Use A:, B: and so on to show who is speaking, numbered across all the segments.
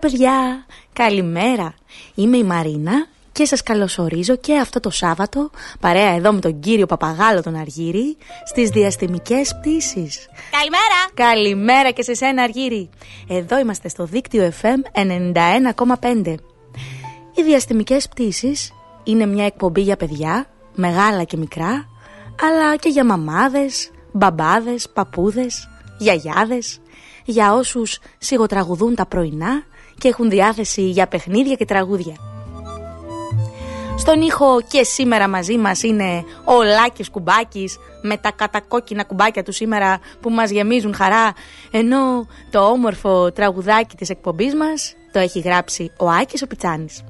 A: Παιδιά, καλημέρα. Είμαι η Μαρίνα και σας καλωσορίζω και αυτό το Σάββατο παρέα εδώ με τον κύριο Παπαγάλο τον Αργύρι στις διαστημικές πτήσεις.
B: Καλημέρα!
A: Καλημέρα και σε σένα Αργύρι. Εδώ είμαστε στο δίκτυο FM 91,5. Οι διαστημικές πτήσεις είναι μια εκπομπή για παιδιά, μεγάλα και μικρά, αλλά και για μαμάδες, μπαμπάδες, παππούδες, γιαγιάδες, για όσους σιγοτραγουδούν τα πρωινά και έχουν διάθεση για παιχνίδια και τραγούδια. Στον ήχο και σήμερα μαζί μας είναι ο Λάκης Κουμπάκης με τα κατακόκκινα κουμπάκια του σήμερα που μας γεμίζουν χαρά ενώ το όμορφο τραγουδάκι της εκπομπής μας το έχει γράψει ο Άκης ο Πιτσάνης.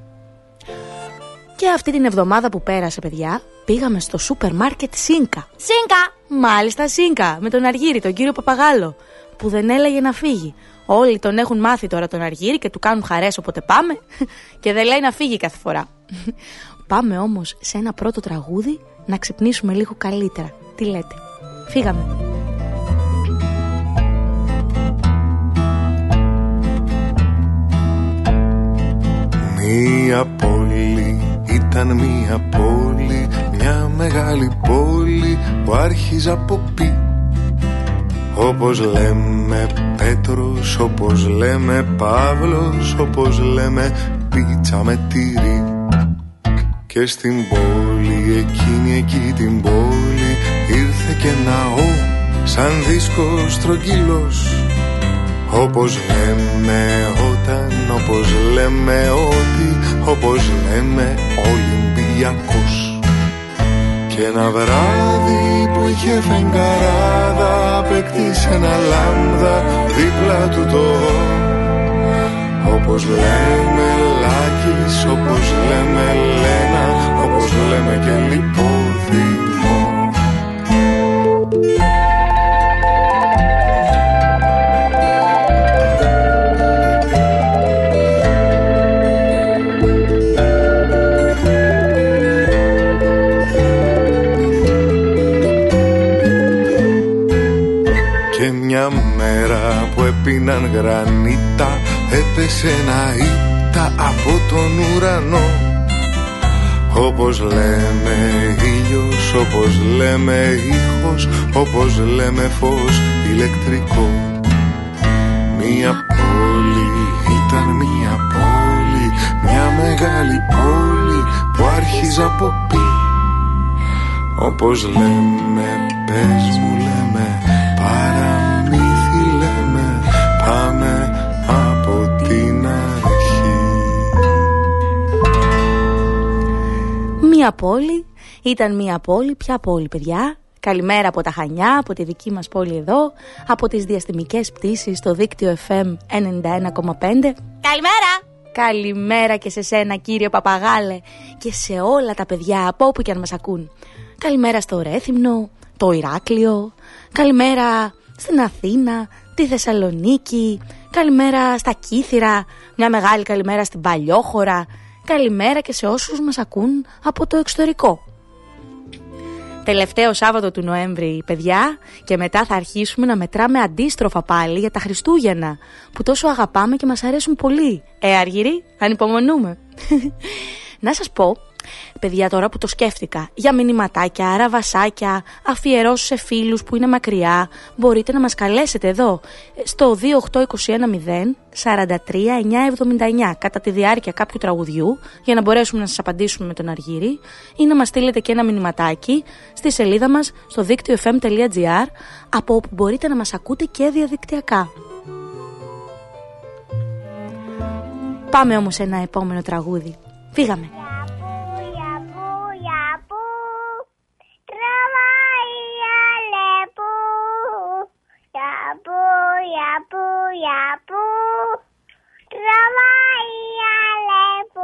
A: Και αυτή την εβδομάδα που πέρασε παιδιά πήγαμε στο σούπερ μάρκετ Σίνκα.
B: Σίνκα!
A: Μάλιστα Σίνκα με τον Αργύρι, τον κύριο Παπαγάλο που δεν έλεγε να φύγει. Όλοι τον έχουν μάθει τώρα τον Αργύρι και του κάνουν χαρές όποτε πάμε και δεν λέει να φύγει κάθε φορά. Πάμε όμως σε ένα πρώτο τραγούδι να ξυπνήσουμε λίγο καλύτερα. Τι λέτε; Φύγαμε.
C: Μία πόλη ήταν μία πόλη Μια μεγάλη πόλη που άρχιζε από πι όπως λέμε Πέτρος, όπως λέμε Παύλος, όπως λέμε πίτσα με τυρί. Και στην πόλη, εκείνη εκεί την πόλη Ήρθε και ναό σαν δίσκος στρογγυλός Όπως λέμε όταν, όπως λέμε ότι Όπως λέμε Ολυμπιακός. Και ένα βράδυ που είχε φεγγαράδα Απέκτησε ένα λάμδα δίπλα του το. Όπως λέμε Λάκης, όπως λέμε Λένα Όπως λέμε και Λιπόδημο μέρα που έπιναν γρανίτα Έπεσε ένα ήττα από τον ουρανό. Όπως λέμε ήλιος, όπως λέμε ήχος Όπως λέμε φως ηλεκτρικό. Μια πόλη ήταν μια πόλη Μια μεγάλη πόλη που άρχιζε από πι. Όπως λέμε πες μου
A: Μία πόλη, ήταν μία πόλη, ποια πόλη παιδιά; Καλημέρα από τα Χανιά, από τη δική μας πόλη εδώ Από τις διαστημικές πτήσεις στο δίκτυο FM 91,5
B: Καλημέρα!
A: Καλημέρα και σε σένα κύριε Παπαγάλε και σε όλα τα παιδιά από όπου και αν μας ακούν. Καλημέρα στο Ρέθυμνο, το Ηράκλειο, καλημέρα στην Αθήνα, τη Θεσσαλονίκη, καλημέρα στα Κύθυρα, μια μεγάλη καλημέρα στην Παλιόχώρα, καλημέρα και σε όσους μας ακούν από το εξωτερικό. Τελευταίο Σάββατο του Νοέμβρη, παιδιά, και μετά θα αρχίσουμε να μετράμε αντίστροφα πάλι για τα Χριστούγεννα, που τόσο αγαπάμε και μας αρέσουν πολύ. Ε, Αργυρή, ανυπομονούμε. να σας πω Παιδιά τώρα που το σκέφτηκα, για μηνυματάκια, ραβασάκια, αφιερώσεις σε φίλους που είναι μακριά, μπορείτε να μας καλέσετε εδώ στο 28210 43979 κατά τη διάρκεια κάποιου τραγουδιού για να μπορέσουμε να σας απαντήσουμε με τον Αργύρι ή να μας στείλετε και ένα μηνυματάκι στη σελίδα μας στο δίκτυο fm.gr από όπου μπορείτε να μας ακούτε και διαδικτυακά. Πάμε όμως σε ένα επόμενο τραγούδι. Φύγαμε.
B: 啊不呀不知道哪里呀来不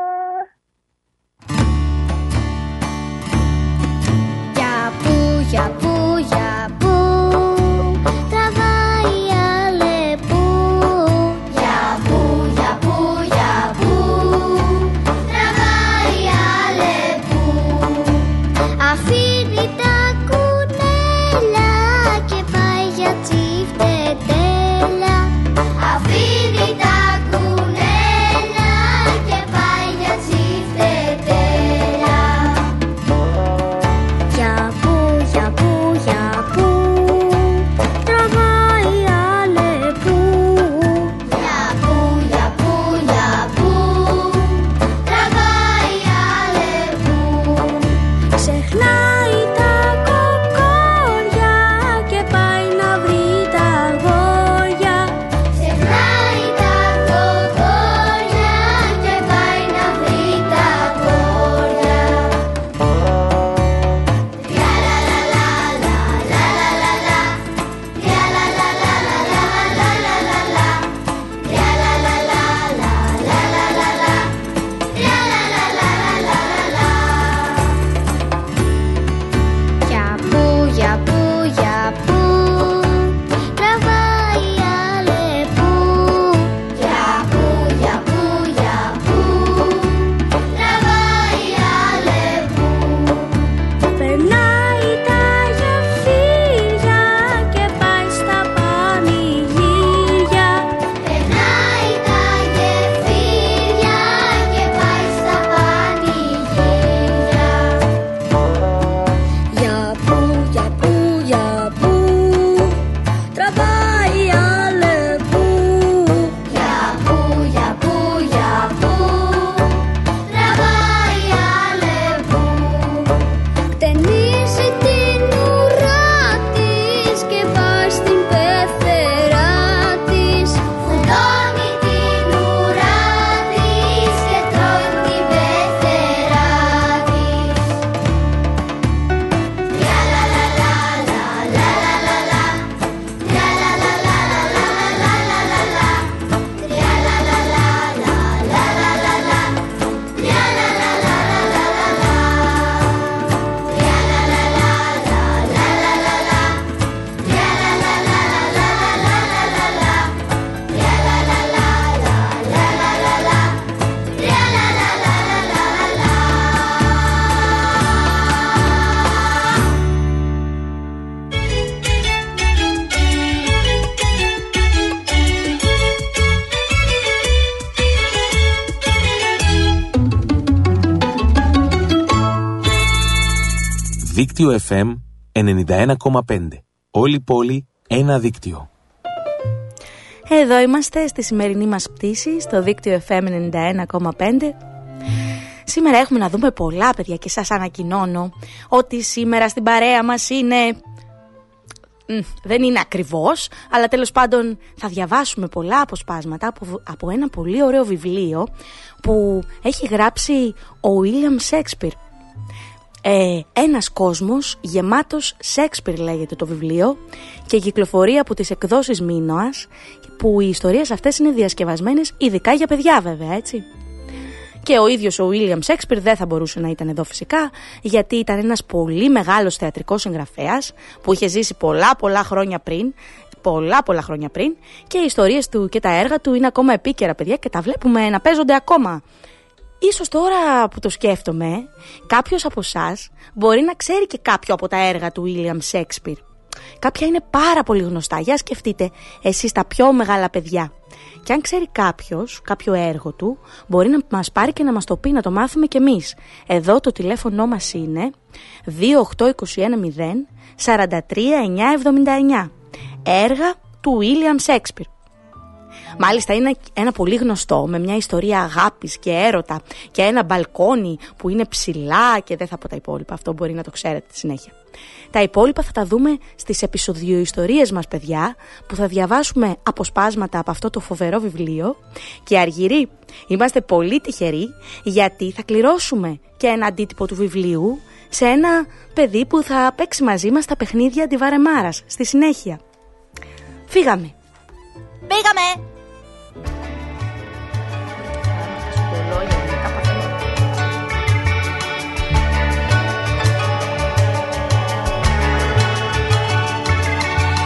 D: Δίκτυο FM 91,5. Όλη η πόλη, ένα δίκτυο.
A: Εδώ είμαστε στη σημερινή μας πτήση στο δίκτυο FM 91,5 Σήμερα έχουμε να δούμε πολλά παιδιά και σας ανακοινώνω ότι σήμερα στην παρέα μας είναι... Μ, Δεν είναι ακριβώς, αλλά τέλος πάντων θα διαβάσουμε πολλά αποσπάσματα από, από ένα πολύ ωραίο βιβλίο που έχει γράψει ο William Shakespeare. Ε, ένας κόσμος γεμάτος Σέξπιρ λέγεται το βιβλίο και κυκλοφορεί από τις εκδόσεις Μίνωας που οι ιστορίες αυτές είναι διασκευασμένες ειδικά για παιδιά βέβαια έτσι. Και ο ίδιος ο William Shakespeare δεν θα μπορούσε να ήταν εδώ φυσικά γιατί ήταν ένας πολύ μεγάλος θεατρικός συγγραφέας που είχε ζήσει πολλά πολλά χρόνια πριν πολλά πολλά χρόνια πριν και οι ιστορίες του και τα έργα του είναι ακόμα επίκαιρα παιδιά και τα βλέπουμε να παίζονται ακόμα Ίσως τώρα που το σκέφτομαι, κάποιος από εσάς μπορεί να ξέρει και κάποιο από τα έργα του William Shakespeare. Κάποια είναι πάρα πολύ γνωστά. Για σκεφτείτε εσείς τα πιο μεγάλα παιδιά. Και αν ξέρει κάποιος κάποιο έργο του, μπορεί να μας πάρει και να μας το πει, να το μάθουμε κι εμείς. Εδώ το τηλέφωνο μας είναι 28210 43979. Έργα του William Shakespeare. Μάλιστα είναι ένα πολύ γνωστό με μια ιστορία αγάπης και έρωτα και ένα μπαλκόνι που είναι ψηλά και δεν θα πω τα υπόλοιπα, αυτό μπορεί να το ξέρετε στη συνέχεια. Τα υπόλοιπα θα τα δούμε στις επεισοδιοϊστορίες μας παιδιά που θα διαβάσουμε αποσπάσματα από αυτό το φοβερό βιβλίο και αργυροί είμαστε πολύ τυχεροί γιατί θα κληρώσουμε και ένα αντίτυπο του βιβλίου σε ένα παιδί που θα παίξει μαζί μας τα παιχνίδια αντιβαρεμάρας στη συνέχεια. Φύγαμε!
E: Πήγαμε!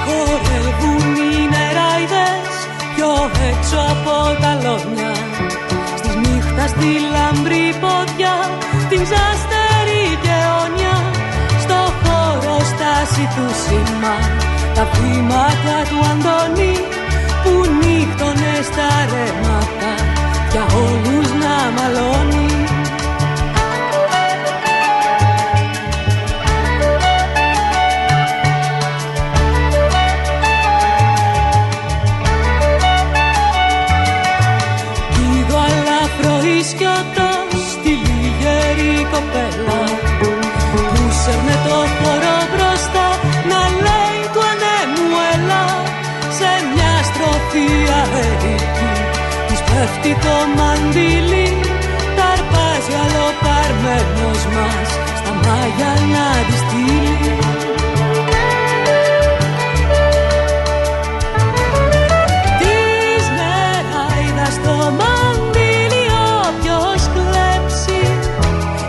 F: Χορεύουν οι νεράιδες πιο έξω από τα λόνια Στις νύχτα στη λαμπρή πόδια την ζαστερή και όνια. Στο χώρο στάση του σήμα τα βήματα του Αντώνη που νύχτωνε στα ρέματα για όλους να μαλώνει. Είδω αλαφρό στη λιγερή κοπέλα της πέφτει το μαντίλι ταρπάζει άλλο παρμένος μας στα μάγια να τη στείλει. Της νεράιδας το μαντίλι όποιος κλέψει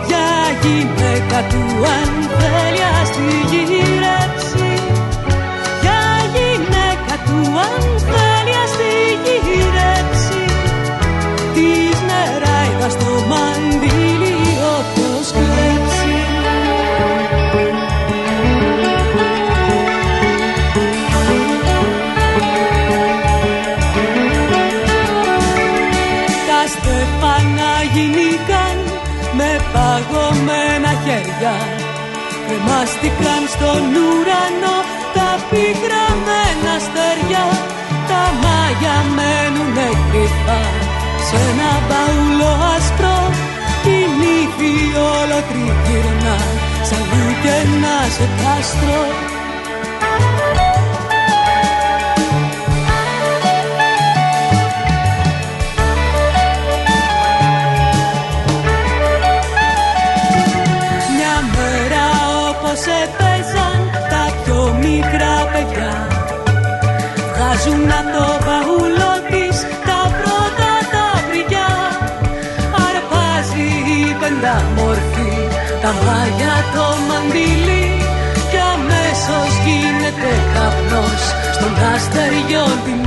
F: για γυναίκα του αν θέλει ας τη γυρέψει. Για γυναίκα του αν Κρεμάστηκαν στον ουρανό τα πικραμένα στεριά Τα μάγια μένουνε κρυφά σε ένα μπαούλο άσπρο. Τη νύχη όλο τριγύρνα σαν λουκένα σε κάστρο τα πρώτα τα βρυγιά Αρπάζει η πενταμόρφη τα μάγια το μαντίλι Κι αμέσως γίνεται καπνός στον αστεριό την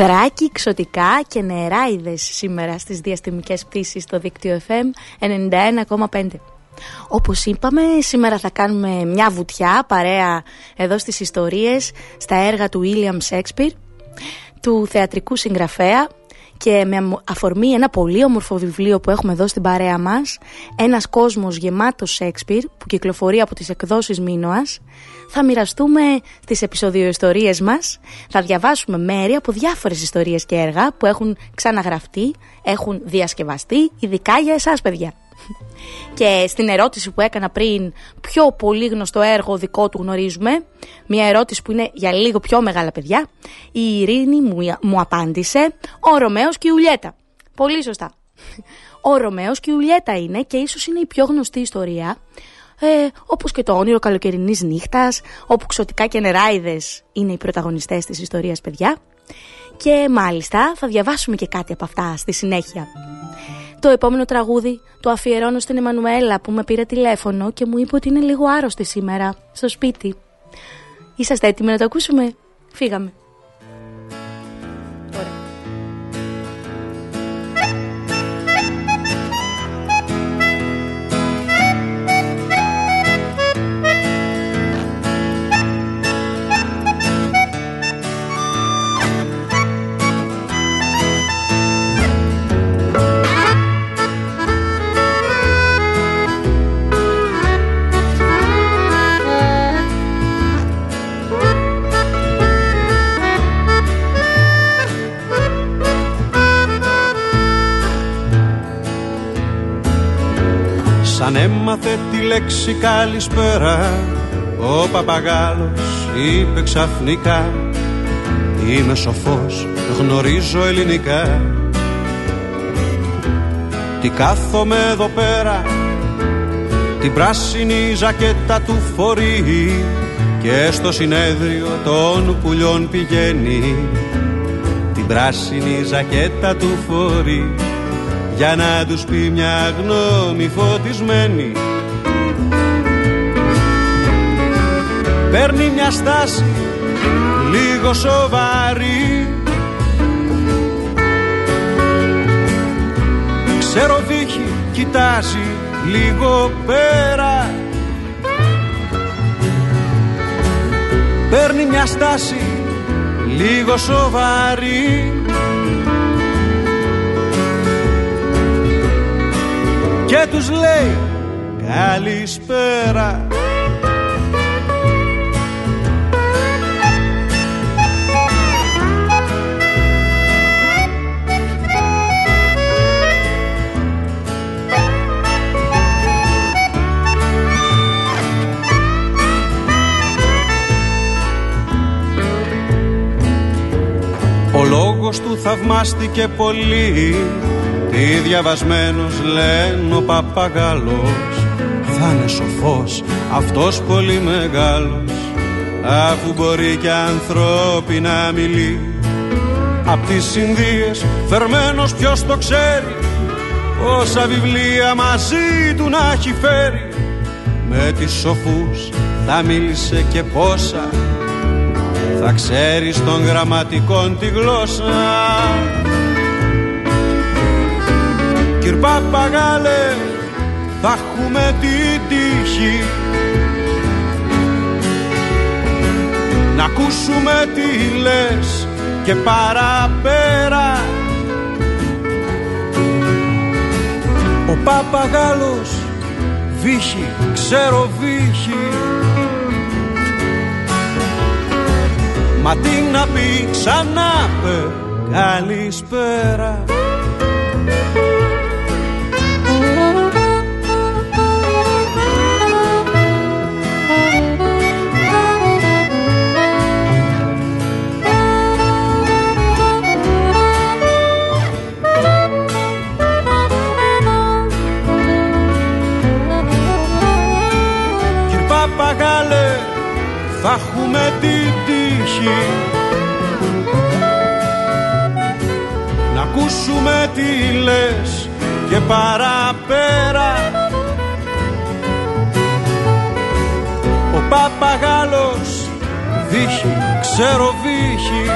A: Δράκι, ξωτικά και νεράιδες σήμερα στις διαστημικές πτήσεις στο δίκτυο FM 91,5. Όπως είπαμε, σήμερα θα κάνουμε μια βουτιά παρέα εδώ στις ιστορίες στα έργα του William Shakespeare, του θεατρικού συγγραφέα και με αφορμή ένα πολύ όμορφο βιβλίο που έχουμε εδώ στην παρέα μας, ένας κόσμος γεμάτος Shakespeare που κυκλοφορεί από τις εκδόσεις Μίνωας, θα μοιραστούμε τις επεισοδιοϊστορίες μας, θα διαβάσουμε μέρη από διάφορες ιστορίες και έργα που έχουν ξαναγραφτεί, έχουν διασκευαστεί, ειδικά για εσάς παιδιά. Και στην ερώτηση που έκανα πριν, πιο πολύ γνωστό έργο δικό του γνωρίζουμε, μια ερώτηση που είναι για λίγο πιο μεγάλα παιδιά, η Ειρήνη μου, μου απάντησε «Ο Ρωμαίος και η Ουλιέτα». Πολύ σωστά. Ο Ρωμαίος και η Ουλιέτα είναι και ίσως είναι η πιο γνωστή ιστορία, ε, όπως και το όνειρο καλοκαιρινής νύχτας, όπου ξωτικά και νεράιδες είναι οι πρωταγωνιστές της ιστορίας παιδιά. Και μάλιστα θα διαβάσουμε και κάτι από αυτά στη συνέχεια. Το επόμενο τραγούδι το αφιερώνω στην Εμμανουέλα που με πήρε τηλέφωνο και μου είπε ότι είναι λίγο άρρωστη σήμερα στο σπίτι. Είσαστε έτοιμοι να το ακούσουμε; Φύγαμε.
G: Λέξη καλησπέρα Ο παπαγάλος είπε ξαφνικά Είμαι σοφός, γνωρίζω ελληνικά Τι κάθομαι εδώ πέρα Την πράσινη ζακέτα του φορεί Και στο συνέδριο των πουλιών πηγαίνει. Την πράσινη ζακέτα του φορεί για να τους πει μια γνώμη φωτισμένη Παίρνει μια στάση λίγο σοβαρή. Ξέρω δίχει, κοιτάζει λίγο πέρα. Παίρνει μια στάση λίγο σοβαρή. Και τους λέει καλησπέρα θαυμάστηκε πολύ. Τι διαβασμένος λένε ο παπαγάλος. Θα είναι σοφός αυτός πολύ μεγάλος Αφού μπορεί και ανθρώπινα μιλεί Απ' τις Ινδίες φερμένος ποιος το ξέρει Πόσα βιβλία μαζί του να έχει φέρει. Με τις σοφούς θα μίλησε και πόσα Θα ξέρεις των γραμματικών τη γλώσσα. Κυρ Παπαγάλε θα έχουμε την τύχη. Να ακούσουμε τι λες και παραπέρα. Ο Παπαγάλος βύχει, ξέρω βύχει Μα τι να πει ξανά πε καλησπέρα τύχη να ακούσουμε τι λες και παραπέρα. Ο παπαγάλος δίχει, ξέρω βύχει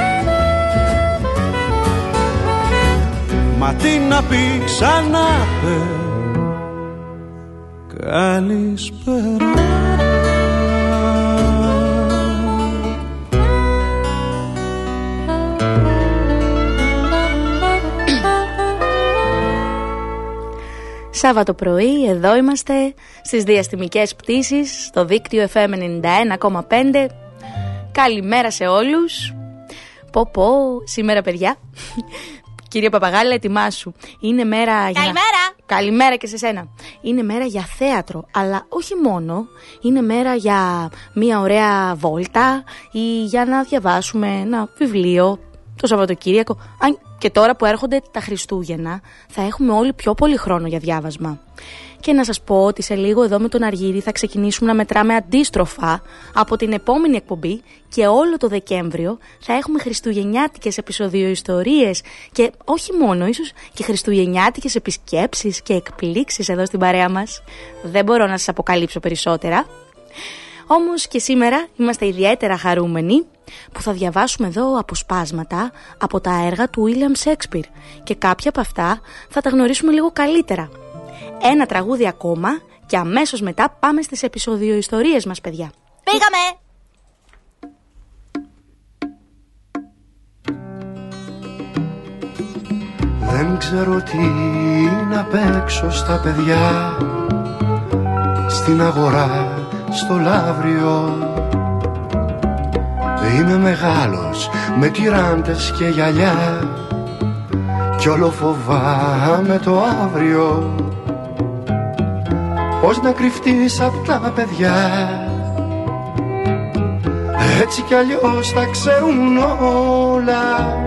G: μα τι να πει ξανά πε Καλησπέρα
A: Σάββατο πρωί, εδώ είμαστε στις διαστημικές πτήσεις στο δίκτυο FM 91,5. Καλημέρα σε όλους. Πω πω, σήμερα παιδιά. Κυρία Παπαγάλα, ετοιμάσου. Είναι μέρα για...
H: Καλημέρα.
A: Καλημέρα και σε σένα. Είναι μέρα για θέατρο, αλλά όχι μόνο. Είναι μέρα για μια ωραία βόλτα ή για να διαβάσουμε ένα βιβλίο το Σαββατοκύριακο. Αν και τώρα που έρχονται τα Χριστούγεννα, θα έχουμε όλοι πιο πολύ χρόνο για διάβασμα. Και να σας πω ότι σε λίγο εδώ με τον Αργύρι θα ξεκινήσουμε να μετράμε αντίστροφα από την επόμενη εκπομπή και όλο το Δεκέμβριο θα έχουμε χριστουγεννιάτικες επεισόδιο ιστορίες και όχι μόνο, ίσως και χριστουγεννιάτικες επισκέψεις και εκπλήξεις εδώ στην παρέα μας. Δεν μπορώ να σας αποκαλύψω περισσότερα. Όμως και σήμερα είμαστε ιδιαίτερα χαρούμενοι που θα διαβάσουμε εδώ αποσπάσματα από τα έργα του William Shakespeare και κάποια από αυτά θα τα γνωρίσουμε λίγο καλύτερα. Ένα τραγούδι ακόμα και αμέσως μετά πάμε στις επεισόδιο ιστορίες μας παιδιά.
H: Πήγαμε!
I: Δεν ξέρω τι να παίξω στα παιδιά Στην αγορά, στο λαύριο Είμαι μεγάλος με τυράντες και γυαλιά. Κι όλο φοβάμαι το αύριο Πώς να κρυφτείς απ' τα παιδιά. Έτσι κι αλλιώς τα ξέρουν όλα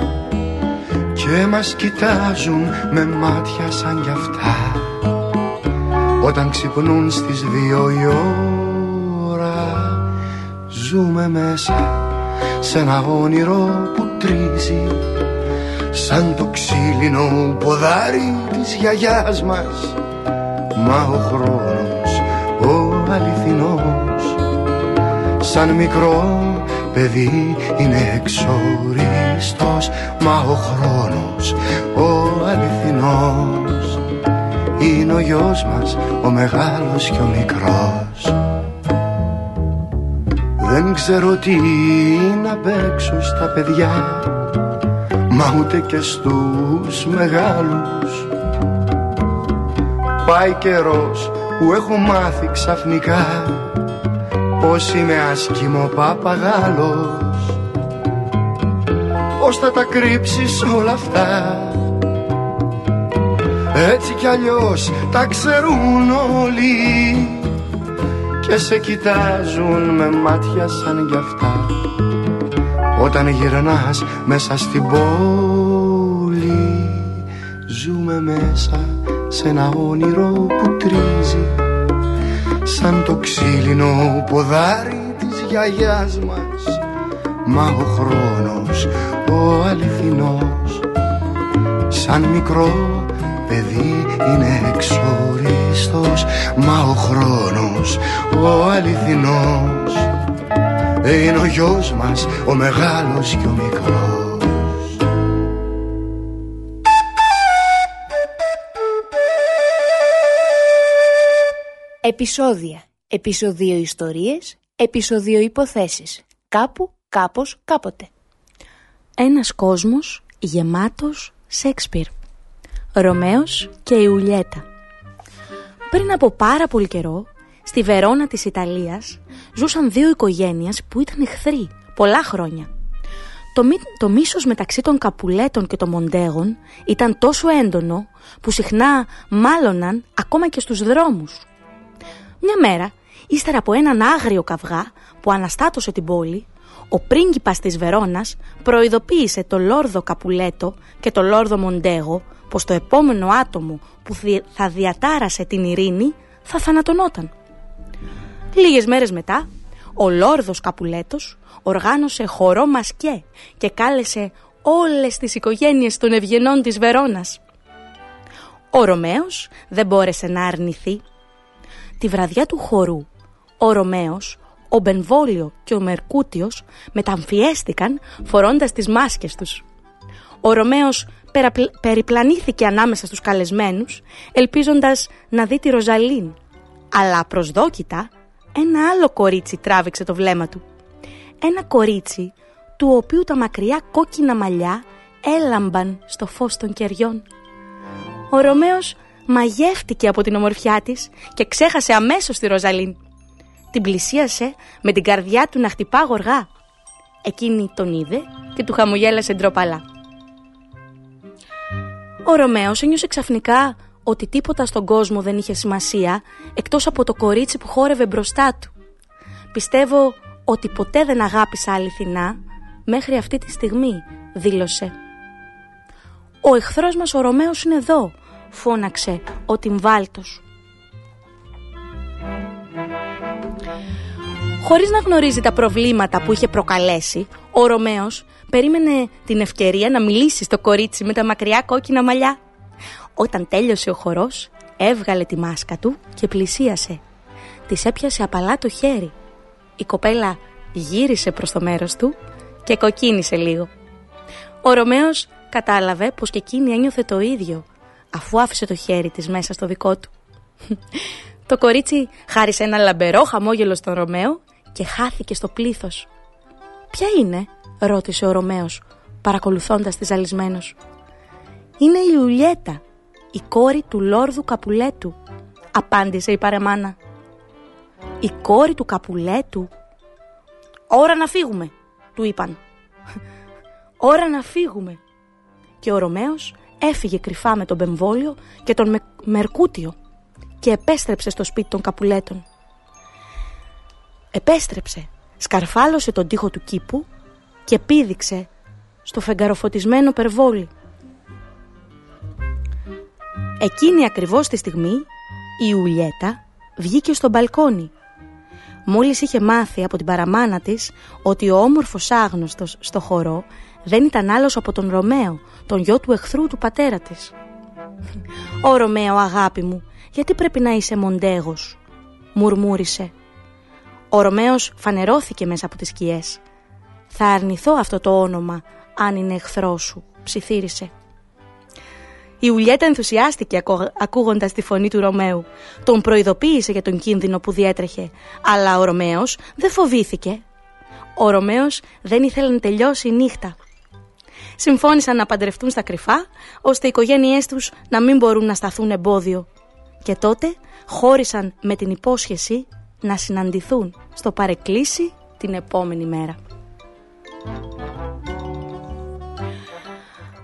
I: Και μας κοιτάζουν με μάτια σαν κι αυτά. Όταν ξυπνούν στις δύο η ώρα Ζούμε μέσα σε ένα όνειρο που τρίζει σαν το ξύλινο ποδάρι της γιαγιάς μας. Μα ο χρόνος ο αληθινός σαν μικρό παιδί είναι εξοριστός. Μα ο χρόνος ο αληθινός είναι ο γιος μας ο μεγάλος και ο μικρός δεν ξέρω τι να παίξω στα παιδιά Μα ούτε και στους μεγάλους. Πάει καιρός που έχω μάθει ξαφνικά Πως είμαι άσχημο παπαγάλος. Πως θα τα κρύψεις όλα αυτά; Έτσι κι αλλιώς τα ξέρουν όλοι και σε κοιτάζουν με μάτια σαν κι αυτά. Όταν γυρνάς μέσα στην πόλη Ζούμε μέσα σε ένα όνειρο που τρίζει. Σαν το ξύλινο ποδάρι της γιαγιάς μας. Μα ο χρόνος ο αληθινός Σαν μικρό παιδί είναι εξοριστός Μα ο χρόνος ο αληθινός Είναι ο γιος μας ο μεγάλος και ο μικρός
A: Επισόδια, επεισοδιο ιστορίες, επεισοδιο υποθέσεις. Κάπου, κάπως, κάποτε. Ένας κόσμος γεμάτος Σέξπιρ. Ρωμαίος και Ιουλιέτα. Πριν από πάρα πολύ καιρό, στη Βερόνα της Ιταλίας ζούσαν δύο οικογένειες που ήταν εχθροί πολλά χρόνια. Το, μη, το μίσος μεταξύ των Καπουλέτων και των Μοντέγων ήταν τόσο έντονο που συχνά μάλωναν ακόμα και στους δρόμους. Μια μέρα, ύστερα από έναν άγριο καυγά που αναστάτωσε την πόλη, ο πρίγκιπας της Βερόνας προειδοποίησε το Λόρδο Καπουλέτο και το Λόρδο Μοντέγο πως το επόμενο άτομο που θα διατάρασε την ειρήνη θα θανατωνόταν. Λίγες μέρες μετά, ο Λόρδος Καπουλέτος οργάνωσε χορό μασκέ και κάλεσε όλες τις οικογένειες των ευγενών της Βερόνας. Ο Ρωμαίος δεν μπόρεσε να αρνηθεί. Τη βραδιά του χορού, ο Ρωμαίος, ο Μπενβόλιο και ο Μερκούτιος μεταμφιέστηκαν φορώντας τις μάσκες τους. Ο Ρωμαίος περιπλανήθηκε ανάμεσα στους καλεσμένους, ελπίζοντας να δει τη Ροζαλίν, Αλλά προσδόκητα ένα άλλο κορίτσι τράβηξε το βλέμμα του. Ένα κορίτσι του οποίου τα μακριά κόκκινα μαλλιά έλαμπαν στο φως των κεριών. Ο Ρωμαίος μαγεύτηκε από την ομορφιά της και ξέχασε αμέσως τη Ροζαλίν. Την πλησίασε με την καρδιά του να χτυπά γοργά. Εκείνη τον είδε και του χαμογέλασε ντροπαλά. Ο Ρωμαίος ένιωσε ξαφνικά ότι τίποτα στον κόσμο δεν είχε σημασία εκτός από το κορίτσι που χόρευε μπροστά του. Πιστεύω ότι ποτέ δεν αγάπησα αληθινά μέχρι αυτή τη στιγμή, δήλωσε. «Ο εχθρός μας ο Ρωμαίος είναι εδώ», φώναξε ο Τιμβάλτος. Χωρίς να γνωρίζει τα προβλήματα που είχε προκαλέσει, ο Ρωμαίος περίμενε την ευκαιρία να μιλήσει στο κορίτσι με τα μακριά κόκκινα μαλλιά. Όταν τέλειωσε ο χορός, έβγαλε τη μάσκα του και πλησίασε. Της έπιασε απαλά το χέρι. Η κοπέλα γύρισε προς το μέρος του και κοκκίνησε λίγο. Ο Ρωμαίος κατάλαβε πως και εκείνη ένιωθε το ίδιο, αφού άφησε το χέρι της μέσα στο δικό του. Το κορίτσι χάρισε ένα λαμπερό χαμόγελο στον Ρωμαίο και χάθηκε στο πλήθος. «Ποια είναι» ρώτησε ο Ρωμαίος παρακολουθώντας τη ζαλισμένος. «Είναι η Ιουλιέτα, η κόρη του Λόρδου Καπουλέτου», απάντησε η παρεμάνα. «Η κόρη του Καπουλέτου» «Ώρα να φύγουμε», του είπαν. «Ώρα να φύγουμε». Και ο Ρωμαίος έφυγε κρυφά με τον Μπεμβόλιο και τον Μερκούτιο και επέστρεψε στο σπίτι των Καπουλέτων. Επέστρεψε, σκαρφάλωσε τον τοίχο του κήπου και πήδηξε στο φεγγαροφωτισμένο περβόλι. Εκείνη ακριβώς τη στιγμή η Ιουλιέτα βγήκε στο μπαλκόνι. Μόλις είχε μάθει από την παραμάνα της ότι ο όμορφος άγνωστος στο χορό δεν ήταν άλλος από τον Ρωμαίο, τον γιο του εχθρού του πατέρα της. «Ω Ρωμαίο αγάπη μου, γιατί πρέπει να είσαι Μοντέγος» μουρμούρισε. Ο Ρωμαίος φανερώθηκε μέσα από τις σκιές. «Θα αρνηθώ αυτό το όνομα αν είναι εχθρό σου», ψιθύρισε. Η Ουλιέτα ενθουσιάστηκε ακούγοντας τη φωνή του Ρωμαίου. Τον προειδοποίησε για τον κίνδυνο που διέτρεχε, αλλά ο Ρωμαίος δεν φοβήθηκε. Ο Ρωμαίος δεν ήθελε να τελειώσει η νύχτα. Συμφώνησαν να παντρευτούν στα κρυφά, ώστε οι οικογένειές τους να μην μπορούν να σταθούν εμπόδιο. Και τότε χώρισαν με την υπόσχεση να συναντηθούν στο παρεκκλήσι την επόμενη μέρα.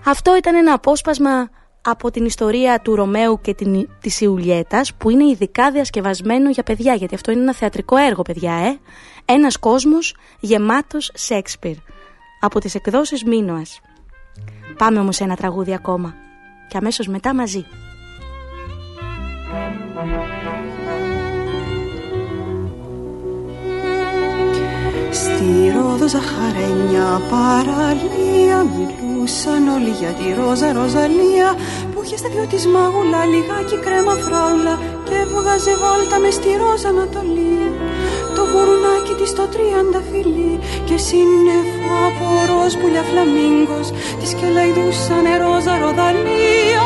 A: Αυτό ήταν ένα απόσπασμα από την ιστορία του Ρωμαίου και την, της Ιουλιέτας που είναι ειδικά διασκευασμένο για παιδιά γιατί αυτό είναι ένα θεατρικό έργο παιδιά ε; Ένας κόσμος γεμάτος Σέξπιρ από τις εκδόσεις Μίνωας. Πάμε όμως σε ένα τραγούδι ακόμα και αμέσως μετά μαζί.
H: Στη Ρόδο Ζαχαρένια παραλία μιλούσαν όλοι για τη Ρόζα Ροζαλία που είχε στα δυο της μάγουλα λιγάκι κρέμα φράουλα και έβγαζε βόλτα μες στη Ρόζα Ανατολή. Το γουρουνάκι της το τριάντα φιλί και σύννεφο από ροζ πουλιά φλαμίγκος της και λαϊδούσανε Ρόζα Ροδαλία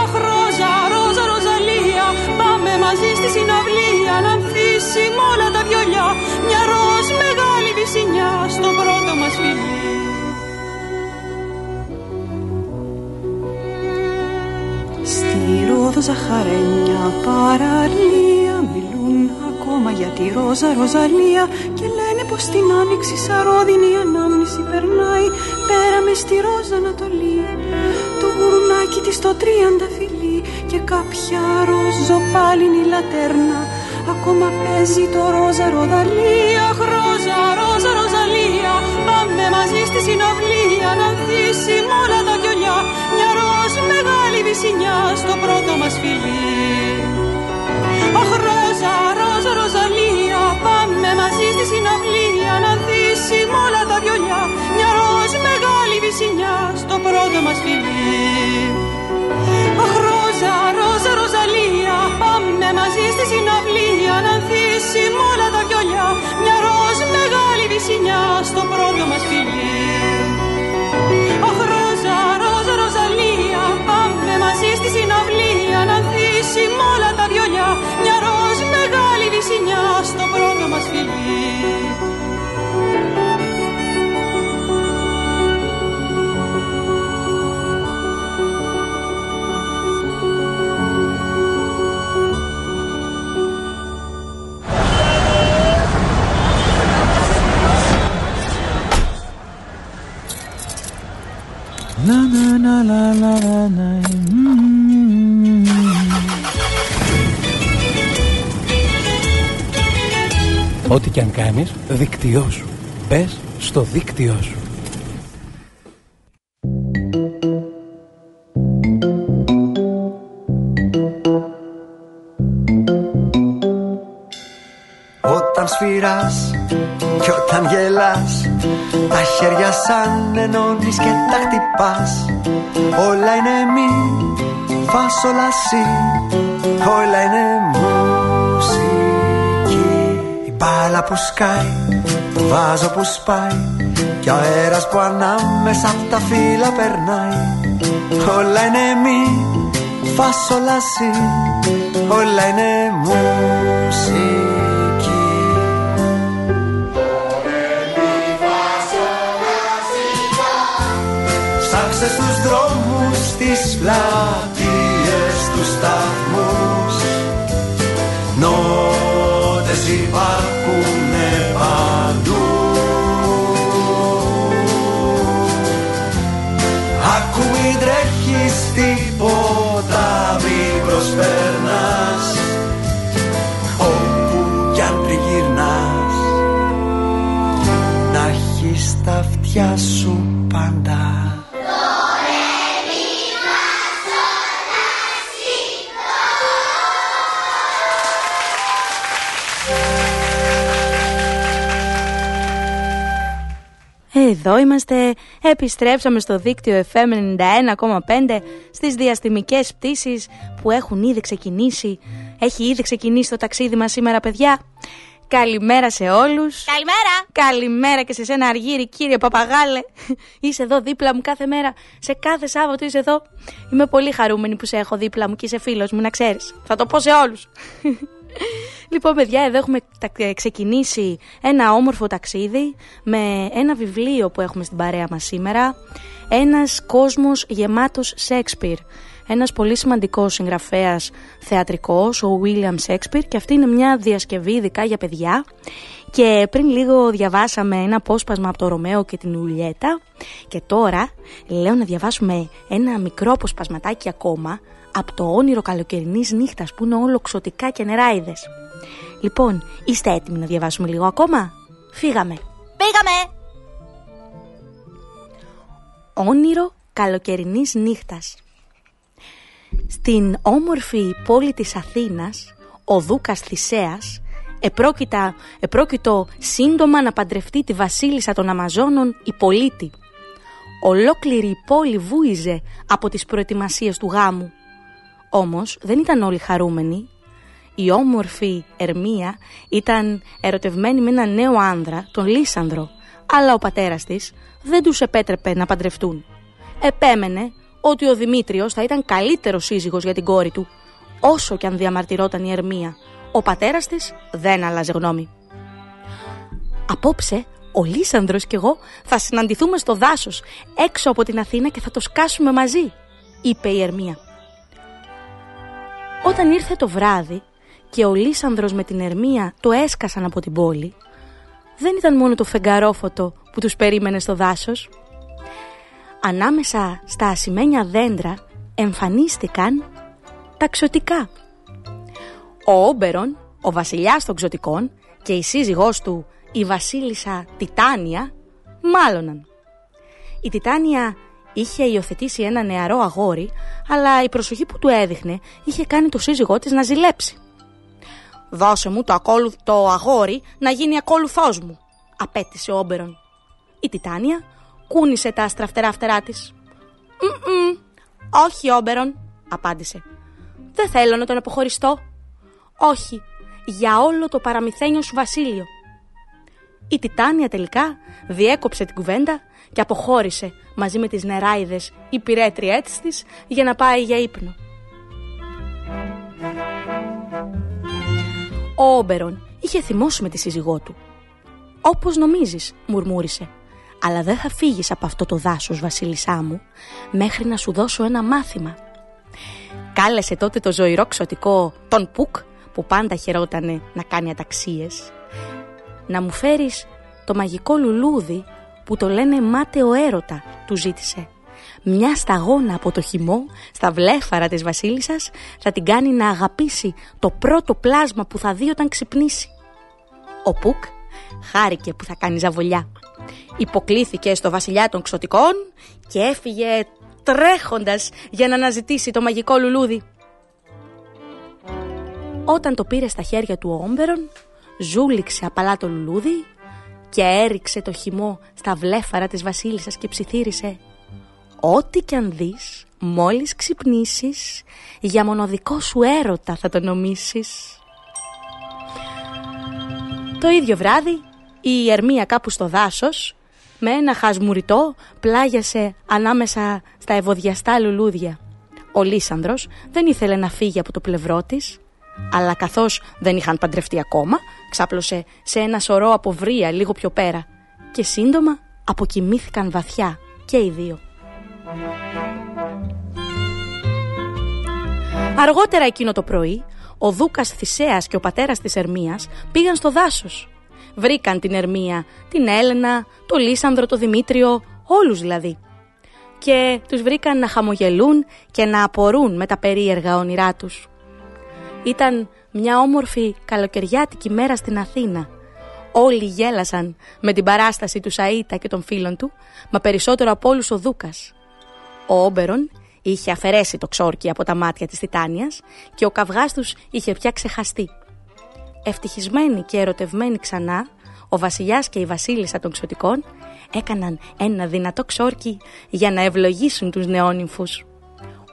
H: Ρόδο Ζαχαρένια παραλία μιλούν ακόμα για τη Ρόζα Ροζαλία και λένε πως την άνοιξη σαρόδινη ανάμνηση περνάει. Πέρα μες στη Ρόζα Ανατολή το γουρνάκι της το τρίαντα φιλί και κάποια ροζοπάλινη λατέρνα. Ακόμα παίζει το Ρόζα Ροδαλία Ρόζα, Ρόζα, Ροζαλία πάμε μαζί στη συναυλία να ανθίσει με όλα τα γιολιά μια ροζ μεγάλη βυσινιά στο πρώτο μας φιλί. Αχ, Ρόζα, Ρόζα, Ροζαλία Πάμε μαζί στη συναυλία Να ανθίσει με όλα τα βιολιά. Μια ροζ μεγάλη βυσινιά Στο πρώτο μας φιλί. Αχ, Ρόζα, Ρόζα, Ροζαλία Πάμε μαζί στη συναυλία Να ανθίσει με όλα τα βιολιά. Μια ροζ μεγάλη βυσινιά Στο πρώτο μας φιλί συναυλία να δύσει μ' όλα τα βιολιά μια ροζ μεγάλη βυσινιά στο πρώτο μας φιλί.
J: Na na na la la la na Ό,τι και αν κάνεις, δίκτυό σου. Μπες στο δίκτυό σου.
K: Όταν σφυράς και όταν γελάς Τα χέρια σαν ενώνεις και τα χτυπάς Όλα είναι μη, φάσολα σι Όλα είναι μουσική Η μπάλα που σκάει, το βάζο που σπάει Και ο αέρας που ανάμεσα απ' τα φύλλα περνάει. Όλα είναι μη, φάσολα σι Όλα είναι μουσική. Ψάξε στους δρόμους, στις πλατείες, τους σταθμούς. Νότες υπάρχουνε παντού. Άκου μην τρέχεις τίποτα μη προσπέρνας Όπου κι αν τριγυρνάς Να έχεις τα αυτιά σου πάντα
A: Εδώ είμαστε, επιστρέψαμε στο δίκτυο FM 91,5 στις διαστημικές πτήσεις που έχουν ήδη ξεκινήσει. Έχει ήδη ξεκινήσει το ταξίδι μας σήμερα παιδιά. Καλημέρα σε όλους.
L: Καλημέρα.
A: Καλημέρα και σε σένα Αργύρι κύριε Παπαγάλε. Είσαι εδώ δίπλα μου κάθε μέρα. Σε κάθε Σάββατο είσαι εδώ. Είμαι πολύ χαρούμενη που σε έχω δίπλα μου και είσαι φίλος μου να ξέρεις. Θα το πω σε όλους. Λοιπόν, παιδιά, εδώ έχουμε ξεκινήσει ένα όμορφο ταξίδι με ένα βιβλίο που έχουμε στην παρέα μας σήμερα. Ένας κόσμος γεμάτος Σέξπιρ. Ένας πολύ σημαντικός συγγραφέας θεατρικός, ο William Shakespeare και αυτή είναι μια διασκευή ειδικά για παιδιά και πριν λίγο διαβάσαμε ένα απόσπασμα από το Ρωμαίο και την Ουλιέτα και τώρα λέω να διαβάσουμε ένα μικρό αποσπασματάκι ακόμα από το όνειρο καλοκαιρινής νύχτας που είναι όλο ξωτικά και νεράιδες. Λοιπόν, είστε έτοιμοι να διαβάσουμε λίγο ακόμα; Φύγαμε.
L: Πήγαμε.
A: Όνειρο καλοκαιρινής νύχτας. Στην όμορφη πόλη της Αθήνας, ο Δούκας Θησέας επρόκειτα, επρόκειτο σύντομα να παντρευτεί τη βασίλισσα των Αμαζόνων η Πολίτη. Ολόκληρη η πόλη βούιζε από τις προετοιμασίες του γάμου. Όμως δεν ήταν όλοι χαρούμενοι. Η όμορφη Ερμία ήταν ερωτευμένη με έναν νέο άνδρα, τον Λίσανδρο, αλλά ο πατέρας της δεν τους επέτρεπε να παντρευτούν. Επέμενε ότι ο Δημήτριος θα ήταν καλύτερος σύζυγος για την κόρη του, όσο και αν διαμαρτυρόταν η Ερμία. Ο πατέρας της δεν άλλαζε γνώμη. Απόψε, ο Λίσανδρος και εγώ θα συναντηθούμε στο δάσος, έξω από την Αθήνα και θα το σκάσουμε μαζί, είπε η Ερμία. Όταν ήρθε το βράδυ και ο Λίσανδρος με την Ερμία το έσκασαν από την πόλη, δεν ήταν μόνο το φεγγαρόφωτο που τους περίμενε στο δάσος. Ανάμεσα στα ασημένια δέντρα εμφανίστηκαν τα ξωτικά. Ο Όμπερον, ο βασιλιάς των ξωτικών και η σύζυγός του, η βασίλισσα Τιτάνια, μάλωναν. Η Τιτάνια είχε υιοθετήσει ένα νεαρό αγόρι, αλλά η προσοχή που του έδειχνε είχε κάνει το σύζυγό της να ζηλέψει. «Δώσε μου το, ακόλου, το αγόρι να γίνει ακόλουθός μου», απέτησε ο Όμπερον. Η Τιτάνια κούνησε τα αστραφτερά φτερά της. «Όχι, Όμπερον», απάντησε. «Δεν θέλω να τον αποχωριστώ». «Όχι, για όλο το παραμυθένιο σου βασίλειο». Η Τιτάνια τελικά διέκοψε την κουβέντα και αποχώρησε μαζί με τις νεράιδες υπηρέτριέτης της για να πάει για ύπνο. Ο Όμπερον είχε θυμώσει με τη σύζυγό του. «Όπως νομίζεις», μουρμούρισε, «αλλά δεν θα φύγεις από αυτό το δάσος, βασίλισσά μου, μέχρι να σου δώσω ένα μάθημα». Κάλεσε τότε το ζωηρό ξωτικό τον Πουκ, που πάντα χαιρότανε να κάνει αταξίες, να μου φέρεις το μαγικό λουλούδι που το λένε μάταιο έρωτα, του ζήτησε. Μια σταγόνα από το χυμό στα βλέφαρα της βασίλισσας θα την κάνει να αγαπήσει το πρώτο πλάσμα που θα δει όταν ξυπνήσει. Ο Πουκ χάρηκε που θα κάνει ζαβολιά. Υποκλήθηκε στο βασιλιά των ξωτικών και έφυγε τρέχοντας για να αναζητήσει το μαγικό λουλούδι. Όταν το πήρε στα χέρια του ο Όμπερον, ζούληξε απαλά το λουλούδι και έριξε το χυμό στα βλέφαρα της βασίλισσας και ψιθύρισε «Ό,τι κι αν δεις, μόλις ξυπνήσεις, για μονοδικό σου έρωτα θα το νομίσεις». Το ίδιο βράδυ, η Ερμία κάπου στο δάσος, με ένα χασμουριτό, πλάγιασε ανάμεσα στα ευωδιαστά λουλούδια. Ο Λίσανδρος δεν ήθελε να φύγει από το πλευρό της, αλλά καθώς δεν είχαν παντρευτεί ακόμα, ξάπλωσε σε ένα σωρό από βρία λίγο πιο πέρα και σύντομα αποκοιμήθηκαν βαθιά και οι δύο. Αργότερα εκείνο το πρωί, ο Δούκας Θησέας και ο πατέρας της Ερμίας πήγαν στο δάσος. Βρήκαν την Ερμία, την Έλενα, το Λίσανδρο, το Δημήτριο, όλους δηλαδή. Και τους βρήκαν να χαμογελούν και να απορούν με τα περίεργα όνειρά τους. Ήταν μια όμορφη καλοκαιριάτικη μέρα στην Αθήνα. Όλοι γέλασαν με την παράσταση του Σαΐτα και των φίλων του, μα περισσότερο από όλους ο Δούκας. Ο Όμπερον είχε αφαιρέσει το ξόρκι από τα μάτια της Τιτάνιας και ο καυγάς τους είχε πια ξεχαστεί. Ευτυχισμένοι και ερωτευμένοι ξανά, ο βασιλιάς και η βασίλισσα των ξωτικών έκαναν ένα δυνατό ξόρκι για να ευλογήσουν τους νεόνυμφους.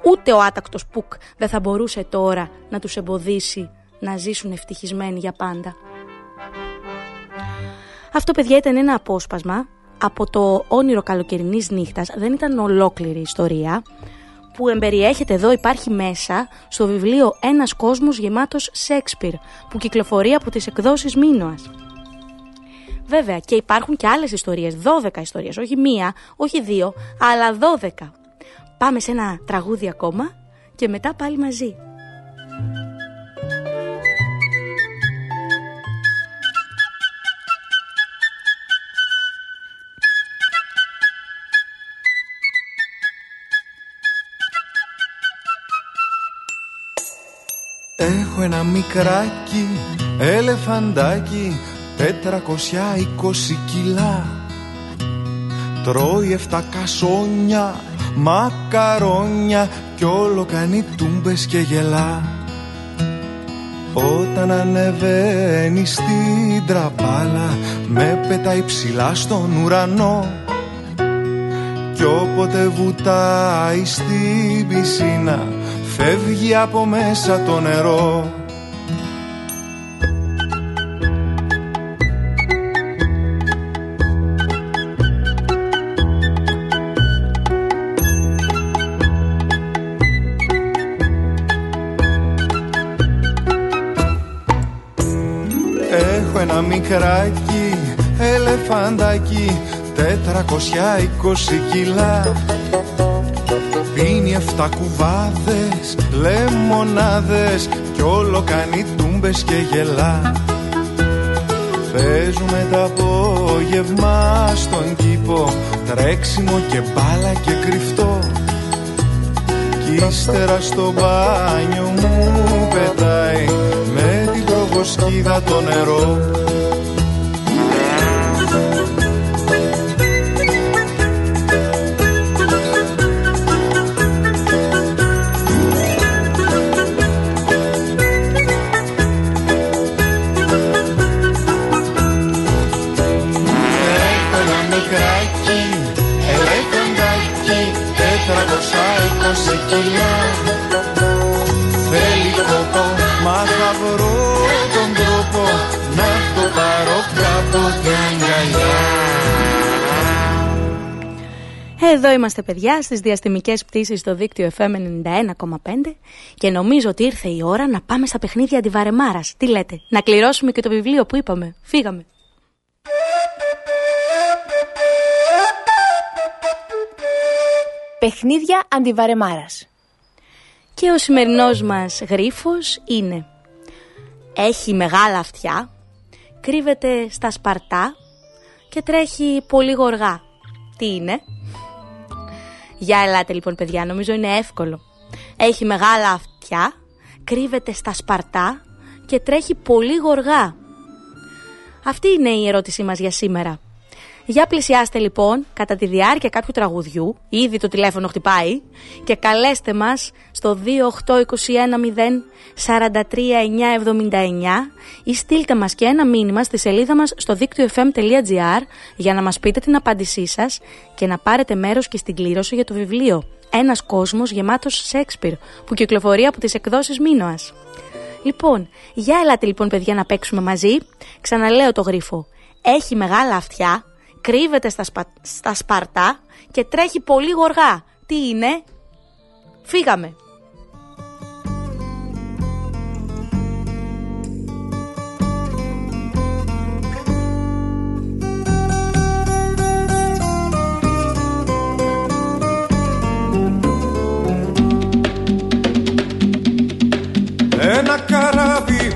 A: Ούτε ο άτακτος Πουκ δεν θα μπορούσε τώρα να τους εμποδίσει να ζήσουν ευτυχισμένοι για πάντα. Αυτό παιδιά ήταν ένα απόσπασμα από το όνειρο καλοκαιρινής νύχτας. Δεν ήταν ολόκληρη ιστορία που εμπεριέχεται εδώ υπάρχει μέσα στο βιβλίο «Ένας κόσμος γεμάτος Σέξπιρ» που κυκλοφορεί από τις εκδόσεις Μίνωας. Βέβαια και υπάρχουν και άλλες ιστορίες, 12 ιστορίες, όχι μία, όχι δύο, αλλά 12 Πάμε σε ένα τραγούδι ακόμα και μετά πάλι μαζί.
C: Έχω ένα μικράκι ελεφαντάκι 420 κιλά Τρώει εφτά κασόνια μακαρόνια κι όλο κάνει τούμπες και γελά. Όταν ανεβαίνει στην τραπάλα με πετάει ψηλά στον ουρανό. Κι όποτε βουτάει στην πισίνα φεύγει από μέσα το νερό μικράκι ελεφαντάκι 420 κιλά. Πίνει εφτά κουβάδες, λεμονάδες Κι όλο κάνει τούμπες και γελά. Παίζουμε τα απόγευμα στον κήπο Τρέξιμο και μπάλα και κρυφτό. Κι ύστερα στο μπάνιο μου πετάει Με την προβοσκίδα το νερό
A: Εδώ είμαστε παιδιά στις διαστημικές πτήσεις στο δίκτυο FM 91,5 και νομίζω ότι ήρθε η ώρα να πάμε στα παιχνίδια αντιβαρεμάρας. Τι λέτε, να κληρώσουμε και το βιβλίο που είπαμε. Φύγαμε.
L: Παιχνίδια αντιβαρεμάρας.
A: Και ο σημερινός μας γρίφος είναι Έχει μεγάλα αυτιά, κρύβεται στα σπαρτά και τρέχει πολύ γοργά. Τι είναι; Για ελάτε λοιπόν παιδιά, νομίζω είναι εύκολο. Έχει μεγάλα αυτιά, κρύβεται στα σπαρτά και τρέχει πολύ γοργά. Αυτή είναι η ερώτησή μας για σήμερα. Για πλησιάστε λοιπόν κατά τη διάρκεια κάποιου τραγουδιού, ήδη το τηλέφωνο χτυπάει, και καλέστε μας στο 28212-43979 ή στείλτε μας και ένα μήνυμα στη σελίδα μας στο δίκτυο fm.gr για να μας πείτε την απάντησή σας και να πάρετε μέρος και στην κλήρωση για το βιβλίο «Ένας κόσμος γεμάτος Σέξπιρ» που κυκλοφορεί από τις εκδόσεις Μίνωας. Λοιπόν, για ελάτε λοιπόν παιδιά να παίξουμε μαζί. Ξαναλέω το γρίφο. Έχει μεγάλα αυτιά, κρύβεται στα, σπα... στα σπαρτά και τρέχει πολύ γοργά. Τι είναι; Φύγαμε.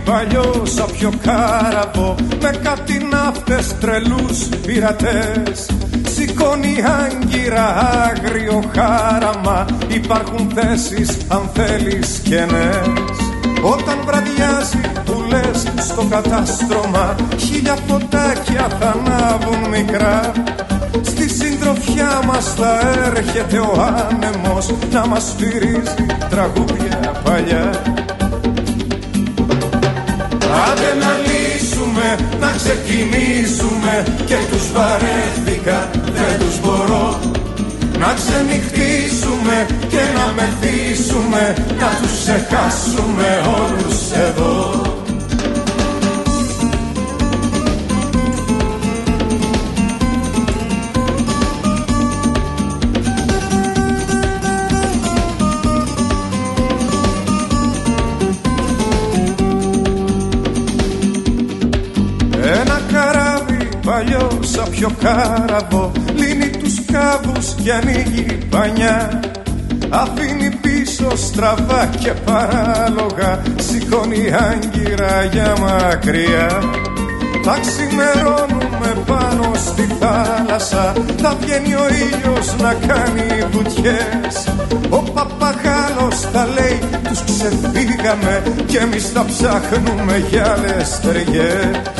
M: Καράβι παλιό σαν πιο κάραβο. Με κάτι ναύτες τρελούς πειρατές. Σηκώνει άγκυρα άγριο χάραμα. Υπάρχουν θέσεις αν θέλεις κενές. Όταν βραδιάζει που λες στο κατάστρωμα. Χίλια ποτάκια θα ανάβουν μικρά. Στη συντροφιά μας θα έρχεται ο άνεμος. Να μας σφυρίζει τραγούδια παλιά Άντε να λύσουμε, να ξεκινήσουμε. Και τους βαρέθηκα, δεν τους μπορώ. Να ξενυχτήσουμε και να μεθύσουμε. Να τους ξεχάσουμε όλους εδώ παλιό σαν πιο κάραβο Λύνει τους κάβους και ανοίγει πανιά Αφήνει πίσω στραβά και παράλογα Σηκώνει άγκυρα για μακριά. Θα ξημερώνουμε πάνω στη θάλασσα Θα βγαίνει ο ήλιος να κάνει βουτιές. Ο παπαγάλος θα λέει τους ξεφύγαμε Κι εμείς θα ψάχνουμε για άλλες ταιριές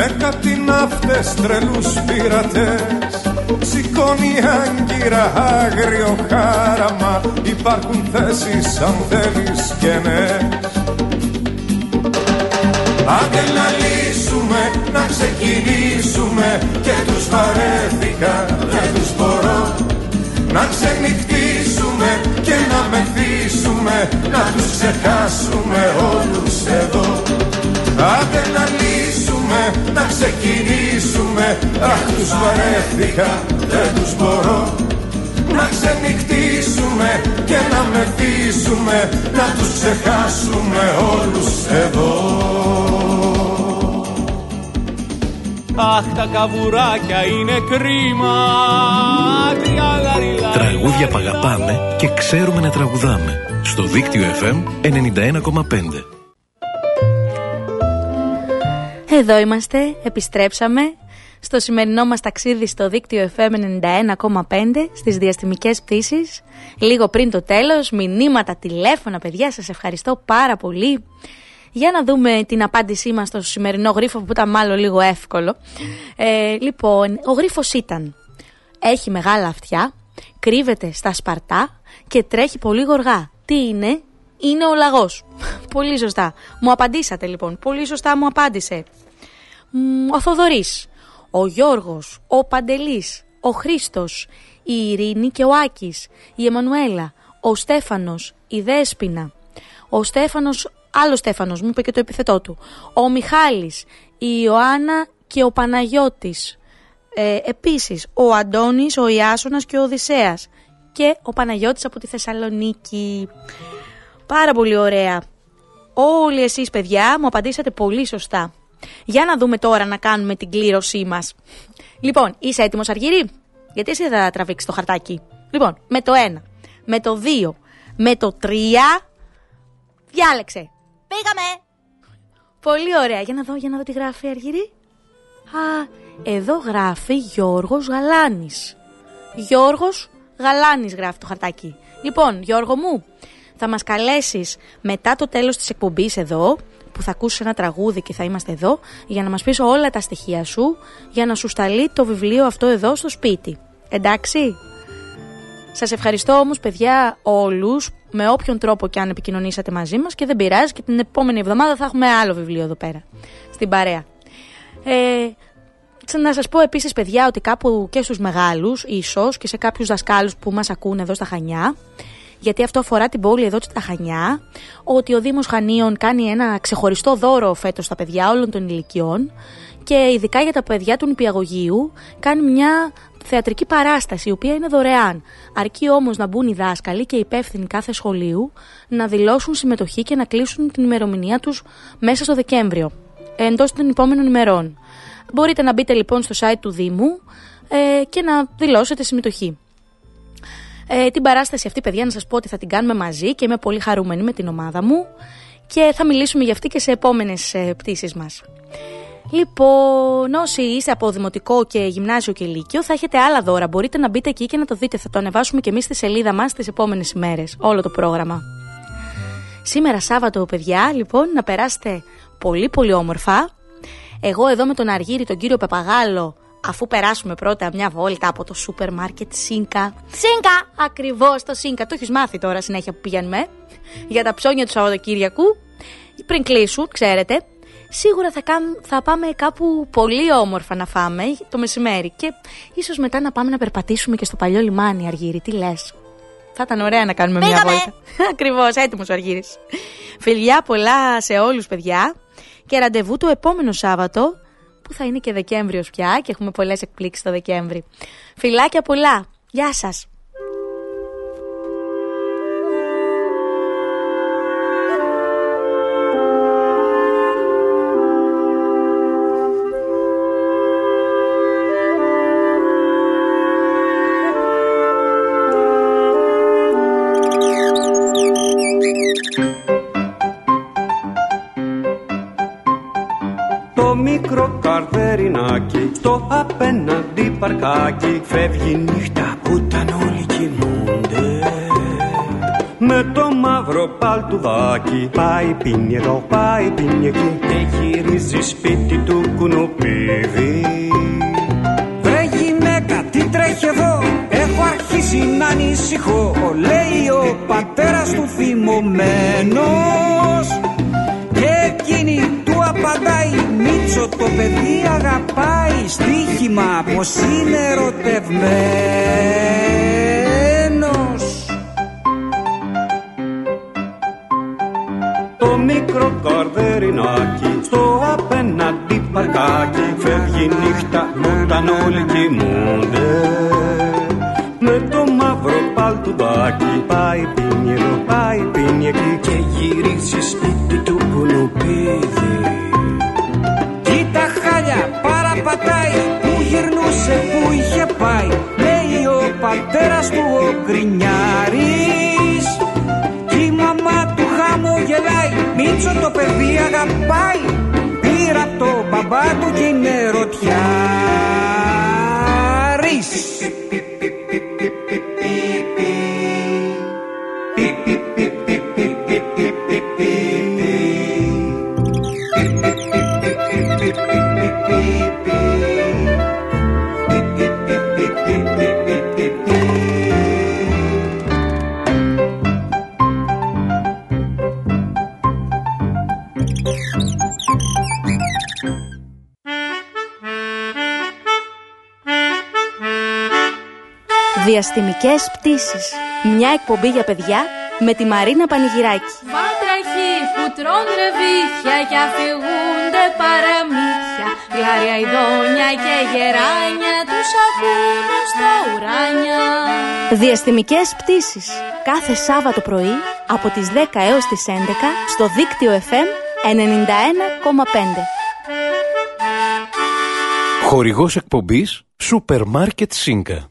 M: Με κάτι ναύτες τρελούς πειρατές Σηκώνει άγκυρα άγριο χάραμα. Υπάρχουν θέσεις αν θέλεις κενές Άντε να λύσουμε, να ξεκινήσουμε. Και τους βαρέθηκα, δεν τους μπορώ. Να ξενυχτήσουμε και να μεθύσουμε. Να τους ξεχάσουμε όλους εδώ. Άντε να λύσουμε, να ξεκινήσουμε. Αχ τους βαρέθηκα, δεν τους μπορώ. Να ξενυχτήσουμε και να μεθύσουμε. Να τους ξεχάσουμε όλους εδώ.
N: Αχ τα καβουράκια είναι κρίμα.
J: Τραγούδια παγαπάμε και ξέρουμε να τραγουδάμε. Στο δίκτυο FM 91,5.
A: Εδώ είμαστε, επιστρέψαμε στο σημερινό μας ταξίδι στο δίκτυο FM 91,5 στις διαστημικές πτήσεις. Λίγο πριν το τέλος, μηνύματα, τηλέφωνα, παιδιά, σας ευχαριστώ πάρα πολύ. Για να δούμε την απάντησή μας στο σημερινό γρίφο που ήταν μάλλον λίγο εύκολο. Ε, λοιπόν, ο γρίφος ήταν «Έχει μεγάλα αυτιά, κρύβεται στα σπαρτά και τρέχει πολύ γοργά». Τι είναι; Είναι ο λαγός. πολύ σωστά. Μου απαντήσατε λοιπόν. Πολύ σωστά μου απάντησε. Μ, Ο Θοδωρής ο Γιώργος, ο Παντελής, ο Χρήστος, η Ειρήνη και ο Άκης, η Εμμανουέλα, ο Στέφανος, η Δέσποινα, ο Στέφανος, άλλο Στέφανος, μου είπε και το επιθετό του, ο Μιχάλης, η Ιωάννα και ο Παναγιώτης, Ε, επίσης, ο Αντώνης, ο Ιάσονας και ο Οδυσσέας. Και ο Παναγιώτης από τη Θεσσαλονίκη. Πάρα πολύ ωραία. Όλοι εσείς παιδιά μου απαντήσατε πολύ σωστά. Για να δούμε τώρα να κάνουμε την κλήρωσή μας. Λοιπόν, είσαι έτοιμος Αργύρι; Γιατί εσύ θα τραβήξεις το χαρτάκι. Λοιπόν, με το 1, με το 2, με το 3, διάλεξε. Πήγαμε! Πολύ ωραία. Για να δω, για να δω τι γράφει Αργύρι. Α, εδώ γράφει Γιώργος Γαλάνης. Γιώργος Γαλάνης γράφει το χαρτάκι. Λοιπόν, Γιώργο μου, θα μας καλέσεις μετά το τέλος της εκπομπής εδώ, που θα ακούσεις ένα τραγούδι και θα είμαστε εδώ, για να μας πεις όλα τα στοιχεία σου, για να σου σταλεί το βιβλίο αυτό εδώ στο σπίτι. Εντάξει; Σας ευχαριστώ όμως παιδιά όλους, με όποιον τρόπο και αν επικοινωνήσατε μαζί μας και δεν πειράζει και την επόμενη εβδομάδα θα έχουμε άλλο βιβλίο εδώ πέρα, στην παρέα. Ε, να σας πω επίσης παιδιά ότι κάπου και στους μεγάλους ίσως και σε κάποιους δασκάλους που μας ακούνε εδώ στα Χανιά γιατί αυτό αφορά την πόλη εδώ στα Χανιά, ότι ο Δήμος Χανίων κάνει ένα ξεχωριστό δώρο φέτος στα παιδιά όλων των ηλικιών και ειδικά για τα παιδιά του νηπιαγωγείου κάνει μια θεατρική παράσταση η οποία είναι δωρεάν. Αρκεί όμως να μπουν οι δάσκαλοι και οι υπεύθυνοι κάθε σχολείου να δηλώσουν συμμετοχή και να κλείσουν την ημερομηνία τους μέσα στο Δεκέμβριο, εντός των επόμενων ημερών. Μπορείτε να μπείτε λοιπόν στο site του Δήμου ε, και να δηλώσετε συμμετοχή. Ε, την παράσταση αυτή, παιδιά, να σας πω ότι θα την κάνουμε μαζί και είμαι πολύ χαρούμενη με την ομάδα μου και θα μιλήσουμε για αυτή και σε επόμενες ε, πτήσεις μας. Λοιπόν, όσοι είστε από δημοτικό και γυμνάσιο και λύκειο, θα έχετε άλλα δώρα. Μπορείτε να μπείτε εκεί και να το δείτε. Θα το ανεβάσουμε και εμείς στη σελίδα μας τις επόμενες ημέρες. Όλο το πρόγραμμα. Σήμερα Σάββατο, παιδιά, λοιπόν, να περάσετε πολύ πολύ όμορφα. Εγώ εδώ με τον Αργύρι, τον κύριο Πεπαγάλο, αφού περάσουμε πρώτα μια βόλτα από το σούπερ μάρκετ Σίνκα. Σίνκα! Ακριβώς το Σίνκα. Το έχεις μάθει τώρα συνέχεια που πηγαίνουμε. Για τα ψώνια του Σαββατοκύριακου. Πριν κλείσουν, ξέρετε. Σίγουρα θα, θα πάμε κάπου πολύ όμορφα να φάμε το μεσημέρι. Και ίσως μετά να πάμε να περπατήσουμε και στο παλιό λιμάνι, Αργύρι. Τι λες; Θα ήταν ωραία να κάνουμε μια βόλτα. Ακριβώς, έτοιμος ο Αργύρις. Φιλιά πολλά σε όλους, παιδιά. Και ραντεβού το επόμενο Σάββατο που θα είναι και Δεκέμβριος πια και έχουμε πολλές εκπλήξεις το Δεκέμβρη. Φιλάκια πολλά. Γεια σας.
G: Πίνει εδώ, πάει πίνει εκεί. Και γυρίζει σπίτι του κουνουπίδι. Βρε γυναίκα, τι τρέχει εδώ, έχω αρχίσει να ανησυχώ. Λέει ο πατέρας του θυμωμένος. Και εκείνη του απαντάει Μίτσο το παιδί αγαπάει στοίχημα πως γκρινιάρης. Και η μαμά του χαμογελάει Μίτσο το παιδί αγαπάει. Πήρα το μπαμπά του και είναι
A: Διαστημικές πτήσεις. Μια εκπομπή για παιδιά με τη Μαρίνα Πανηγυράκη.
E: Βάτραχοι που τρώνε ρεβίθια και αφηγούνται παραμύθια. Γλάρια ειδόνια και γεράνια τους ακούν στα ουράνια
A: Διαστημικές πτήσεις κάθε Σάββατο πρωί από τις 10 έως τις 11 στο δίκτυο FM 91,5.
J: Χορηγός εκπομπής Σούπερ Μάρκετ Σίνκα.